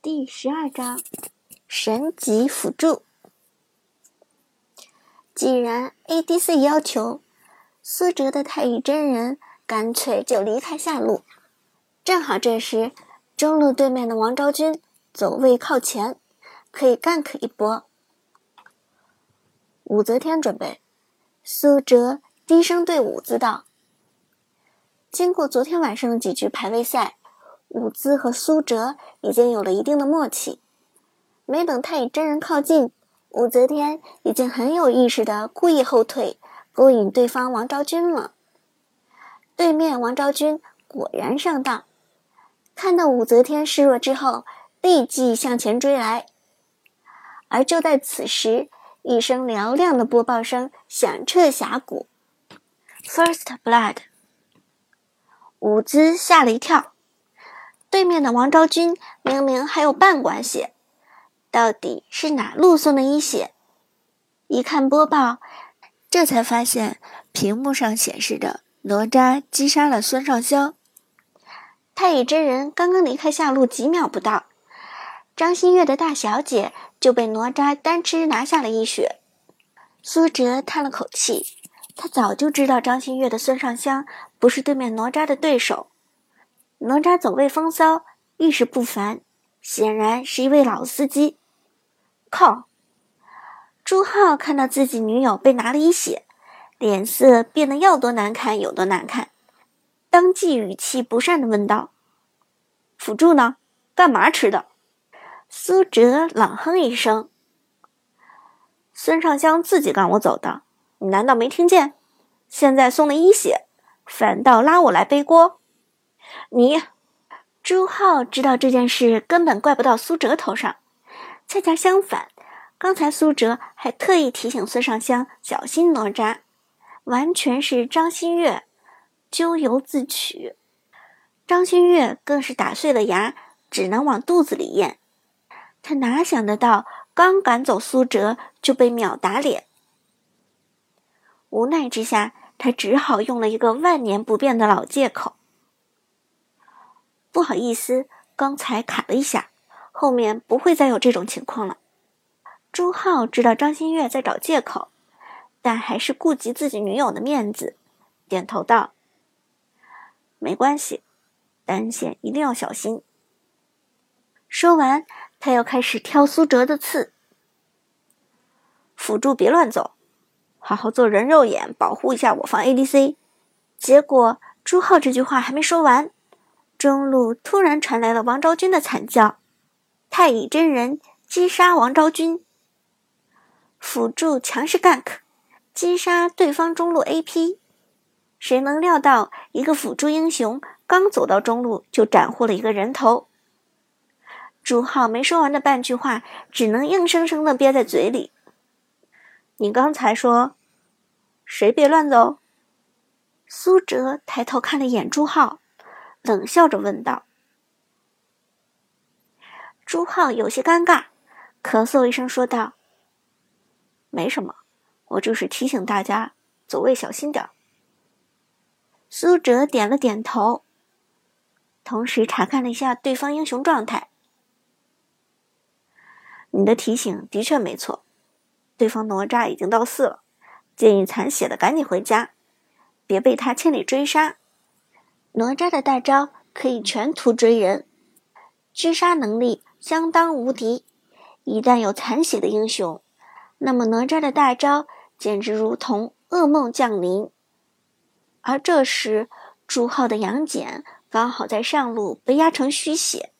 第十二章神级辅助。既然 ADC 要求苏哲的太乙真人干脆就离开下路，正好这时中路对面的王昭君走位靠前，可以 gank 一波。武则天准备，苏哲低声对舞姿道：“经过昨天晚上的几局排位赛。”舞姿和苏哲已经有了一定的默契，没等太乙真人靠近，武则天已经很有意识的故意后退，勾引对方王昭君了。对面王昭君果然上当，看到武则天示弱之后，立即向前追来。而就在此时，一声嘹亮的播报声响彻峡谷：“First Blood。”武姿吓了一跳。对面的王昭君明明还有半管血，到底是哪路送的一血？一看播报，这才发现屏幕上显示着哪吒击杀了孙尚香。太乙真人刚刚离开下路几秒不到，张馨月的大小姐就被哪吒单吃拿下了一血。苏哲叹了口气，他早就知道张馨月的孙尚香不是对面哪吒的对手。哪吒走位风骚，意识不凡，显然是一位老司机。靠！朱浩看到自己女友被拿了一血，脸色变得要多难看有多难看，当即语气不善的问道：“辅助呢？干嘛吃的？”苏哲冷哼一声：“孙尚香自己赶我走的，你难道没听见？现在送了一血，反倒拉我来背锅？”你，朱浩知道这件事根本怪不到苏哲头上，恰恰相反，刚才苏哲还特意提醒孙尚香小心哪吒，完全是张馨月咎由自取。张馨月更是打碎了牙，只能往肚子里咽。他哪想得到，刚赶走苏哲就被秒打脸。无奈之下，他只好用了一个万年不变的老借口。不好意思，刚才卡了一下，后面不会再有这种情况了。朱浩知道张馨月在找借口，但还是顾及自己女友的面子，点头道：“没关系，单线一定要小心。”说完，他又开始挑苏哲的刺。辅助别乱走，好好做人肉眼保护一下我方 ADC。结果朱浩这句话还没说完。中路突然传来了王昭君的惨叫，太乙真人击杀王昭君，辅助强势 gank，击杀对方中路 AP。谁能料到一个辅助英雄刚走到中路就斩获了一个人头？朱浩没说完的半句话，只能硬生生的憋在嘴里。你刚才说，谁别乱走？苏哲抬头看了一眼朱浩。冷笑着问道：“朱浩有些尴尬，咳嗽一声说道：‘没什么，我就是提醒大家走位小心点。’”苏哲点了点头，同时查看了一下对方英雄状态。你的提醒的确没错，对方哪吒已经到四了，建议残血的赶紧回家，别被他千里追杀。哪吒的大招可以全图追人，狙杀能力相当无敌。一旦有残血的英雄，那么哪吒的大招简直如同噩梦降临。而这时，朱浩的杨戬刚好在上路被压成虚血，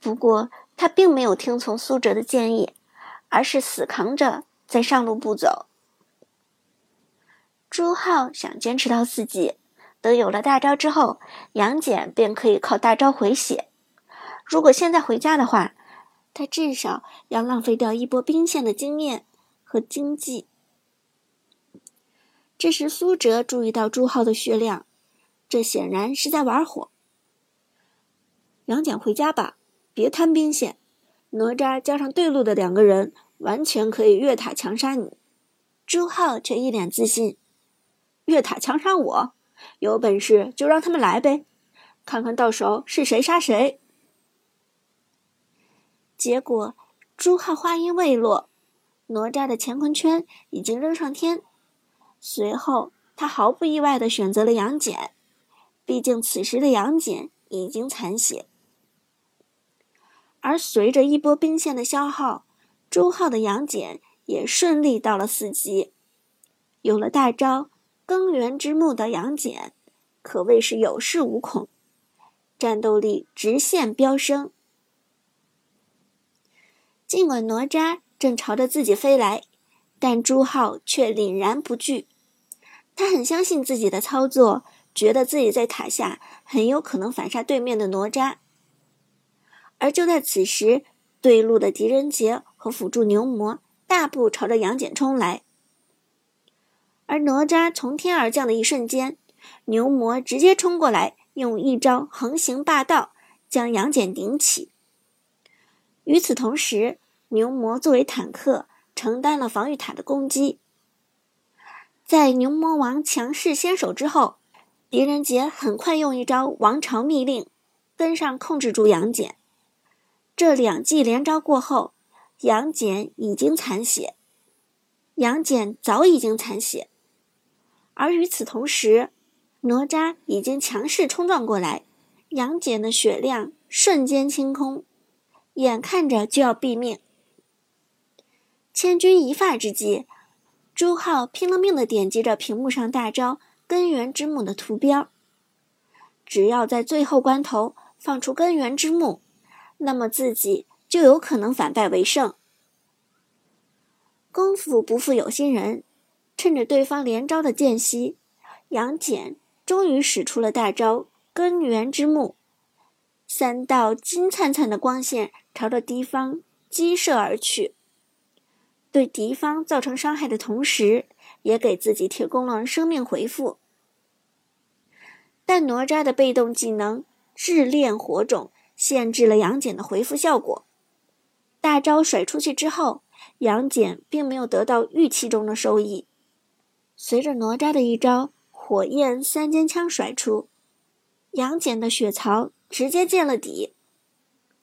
不过他并没有听从苏哲的建议，而是死扛着在上路不走。朱浩想坚持到四级。等有了大招之后，杨戬便可以靠大招回血。如果现在回家的话，他至少要浪费掉一波兵线的经验和经济。这时，苏哲注意到朱浩的血量，这显然是在玩火。杨戬回家吧，别贪兵线。哪吒加上对路的两个人，完全可以越塔强杀你。朱浩却一脸自信：越塔强杀我？有本事就让他们来呗，看看到时候是谁杀谁。结果朱浩话音未落，哪吒的乾坤圈已经扔上天。随后，他毫不意外的选择了杨戬，毕竟此时的杨戬已经残血。而随着一波兵线的消耗，朱浩的杨戬也顺利到了四级。有了大招庚元之木的杨戬，可谓是有恃无恐，战斗力直线飙升。尽管哪吒正朝着自己飞来，但朱浩却凛然不惧。他很相信自己的操作，觉得自己在塔下很有可能反杀对面的哪吒。而就在此时，对路的狄仁杰和辅助牛魔大步朝着杨戬冲来。而哪吒从天而降的一瞬间，牛魔直接冲过来，用一招横行霸道将杨戬顶起。与此同时，牛魔作为坦克承担了防御塔的攻击。在牛魔王强势先手之后，狄仁杰很快用一招王朝密令跟上控制住杨戬。这两记连招过后，杨戬已经残血。杨戬早已经残血，而与此同时，哪吒已经强势冲撞过来，杨戬的血量瞬间清空，眼看着就要毙命。千钧一发之际，朱浩拼了命的点击着屏幕上大招根源之木的图标，只要在最后关头放出根源之木。那么自己就有可能反败为胜。功夫不负有心人，趁着对方连招的间隙，杨戬终于使出了大招根源之木，三道金灿灿的光线朝着敌方激射而去，对敌方造成伤害的同时，也给自己提供了生命回复。但哪吒的被动技能炙炼火种。限制了杨戬的回复效果。大招甩出去之后，杨戬并没有得到预期中的收益。随着哪吒的一招火焰三尖枪甩出，杨戬的血槽直接见了底。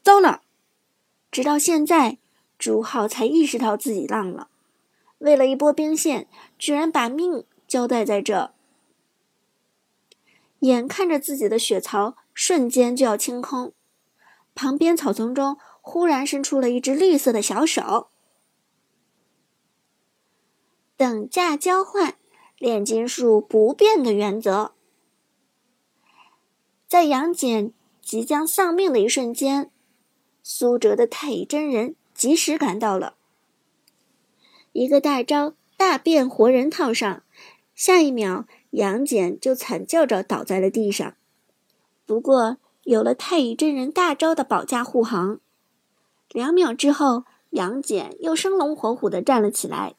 糟了！直到现在，朱浩才意识到自己浪了。为了一波兵线，居然把命交代在这。眼看着自己的血槽瞬间就要清空。旁边草丛中忽然伸出了一只绿色的小手。等价交换，炼金术不变的原则。在杨戬即将丧命的一瞬间，苏哲的太乙真人及时赶到了，一个大招大变活人套上，下一秒杨戬就惨叫着倒在了地上。不过。有了太乙真人大招的保驾护航，两秒之后，杨戬又生龙活虎的站了起来。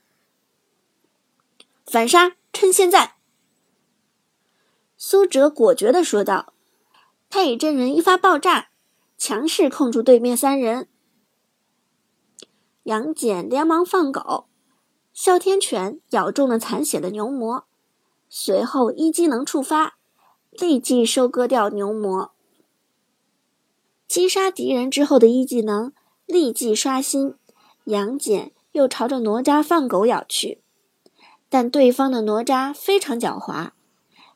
反杀，趁现在！苏哲果决的说道。太乙真人一发爆炸，强势控住对面三人。杨戬连忙放狗，哮天犬咬中了残血的牛魔，随后一技能触发，立即收割掉牛魔。击杀敌人之后的一技能立即刷新，杨戬又朝着哪吒放狗咬去，但对方的哪吒非常狡猾，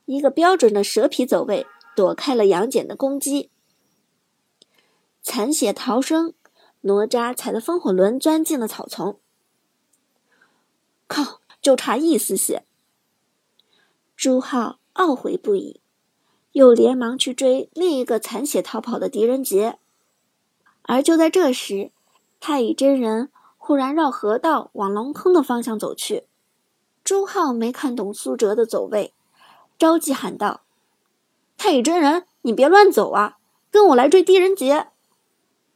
一个标准的蛇皮走位躲开了杨戬的攻击，残血逃生，哪吒踩着风火轮钻进了草丛。靠，就差一丝血！朱浩懊悔不已。又连忙去追另一个残血逃跑的狄仁杰，而就在这时，太乙真人忽然绕河道往龙坑的方向走去。朱浩没看懂苏哲的走位，着急喊道：“太乙真人，你别乱走啊，跟我来追狄仁杰！”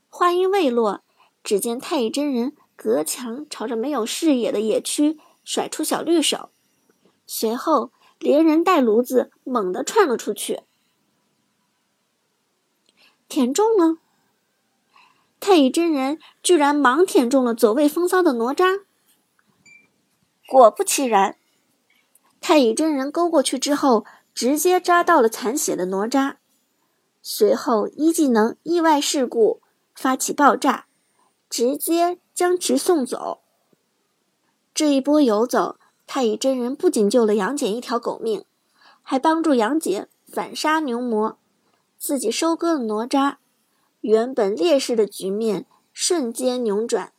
话音未落，只见太乙真人隔墙朝着没有视野的野区甩出小绿手，随后。连人带炉子猛地窜了出去，舔中了。太乙真人居然盲舔中了走位风骚的哪吒。果不其然，太乙真人勾过去之后，直接扎到了残血的哪吒。随后一技能意外事故发起爆炸，直接将其送走。这一波游走，太乙真人不仅救了杨戬一条狗命，还帮助杨戬反杀牛魔，自己收割了哪吒，原本劣势的局面瞬间扭转，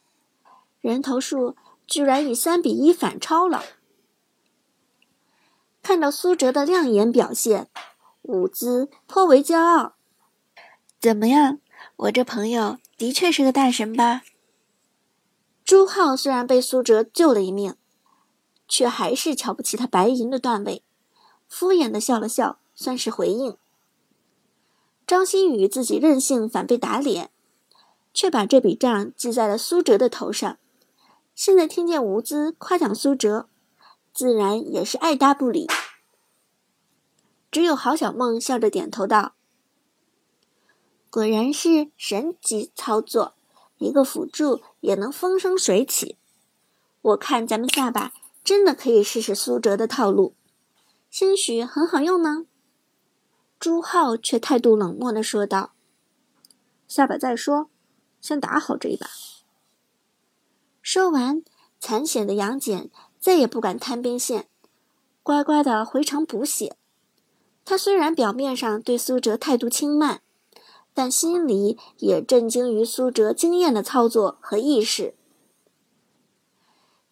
人头数居然以三比一反超了。看到苏哲的亮眼表现，伍兹颇为骄傲。怎么样，我这朋友的确是个大神吧？朱浩虽然被苏哲救了一命，却还是瞧不起他白银的段位，敷衍的笑了笑，算是回应。张馨予自己任性反被打脸，却把这笔账记在了苏哲的头上。现在听见吴兹夸奖苏哲，自然也是爱答不理。只有郝小梦笑着点头道：“果然是神级操作。”一个辅助也能风生水起，我看咱们下巴真的可以试试苏哲的套路，兴许很好用呢。朱浩却态度冷漠的说道：“下把再说，先打好这一把。”说完，残血的杨戬再也不敢贪兵线，乖乖的回城补血。他虽然表面上对苏哲态度轻慢。但心里也震惊于苏哲惊艳的操作和意识。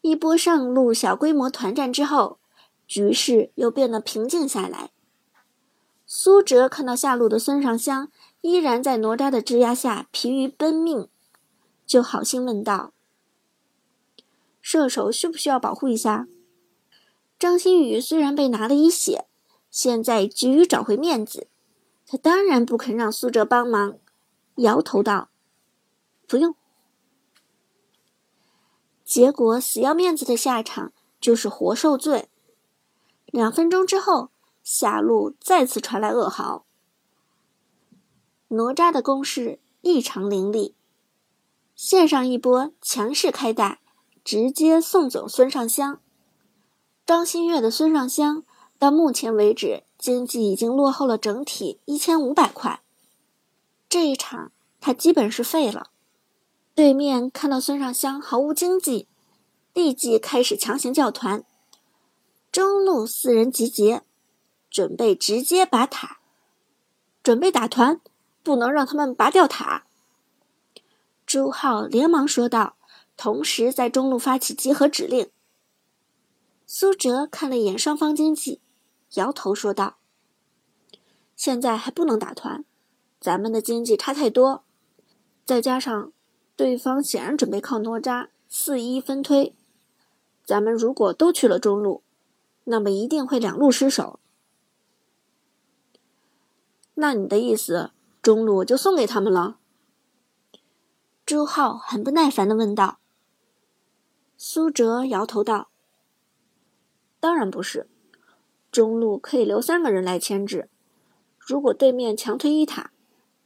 一波上路小规模团战之后，局势又变得平静下来。苏哲看到下路的孙尚香依然在哪吒的制压下疲于奔命，就好心问道：“射手需不需要保护一下？”张馨予虽然被拿了一血，现在急于找回面子。他当然不肯让苏哲帮忙，摇头道：“不用。”结果死要面子的下场就是活受罪。两分钟之后，下路再次传来噩耗：哪吒的攻势异常凌厉，线上一波强势开大，直接送走孙尚香。张馨月的孙尚香到目前为止。经济已经落后了整体一千五百块，这一场他基本是废了。对面看到孙尚香毫无经济，立即开始强行叫团，中路四人集结，准备直接拔塔，准备打团，不能让他们拔掉塔。朱浩连忙说道，同时在中路发起集合指令。苏哲看了一眼双方经济。摇头说道：“现在还不能打团，咱们的经济差太多，再加上对方显然准备靠哪吒四一分推，咱们如果都去了中路，那么一定会两路失守。那你的意思，中路就送给他们了？”朱浩很不耐烦的问道。苏哲摇头道：“当然不是。”中路可以留三个人来牵制，如果对面强推一塔，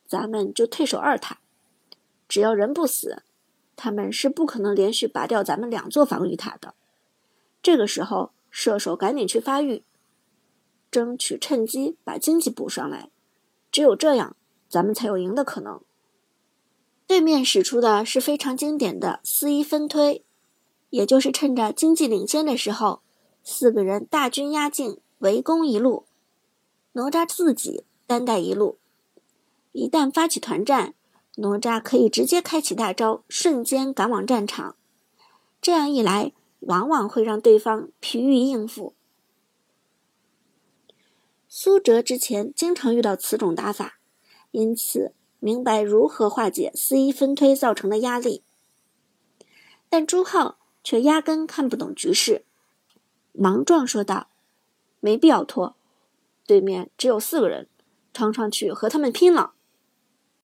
咱们就退守二塔。只要人不死，他们是不可能连续拔掉咱们两座防御塔的。这个时候，射手赶紧去发育，争取趁机把经济补上来。只有这样，咱们才有赢的可能。对面使出的是非常经典的四一分推，也就是趁着经济领先的时候，四个人大军压境。围攻一路，哪吒自己单带一路。一旦发起团战，哪吒可以直接开启大招，瞬间赶往战场。这样一来，往往会让对方疲于应付。苏哲之前经常遇到此种打法，因此明白如何化解四一分推造成的压力。但朱浩却压根看不懂局势，莽撞说道。没必要拖，对面只有四个人，冲上去和他们拼了。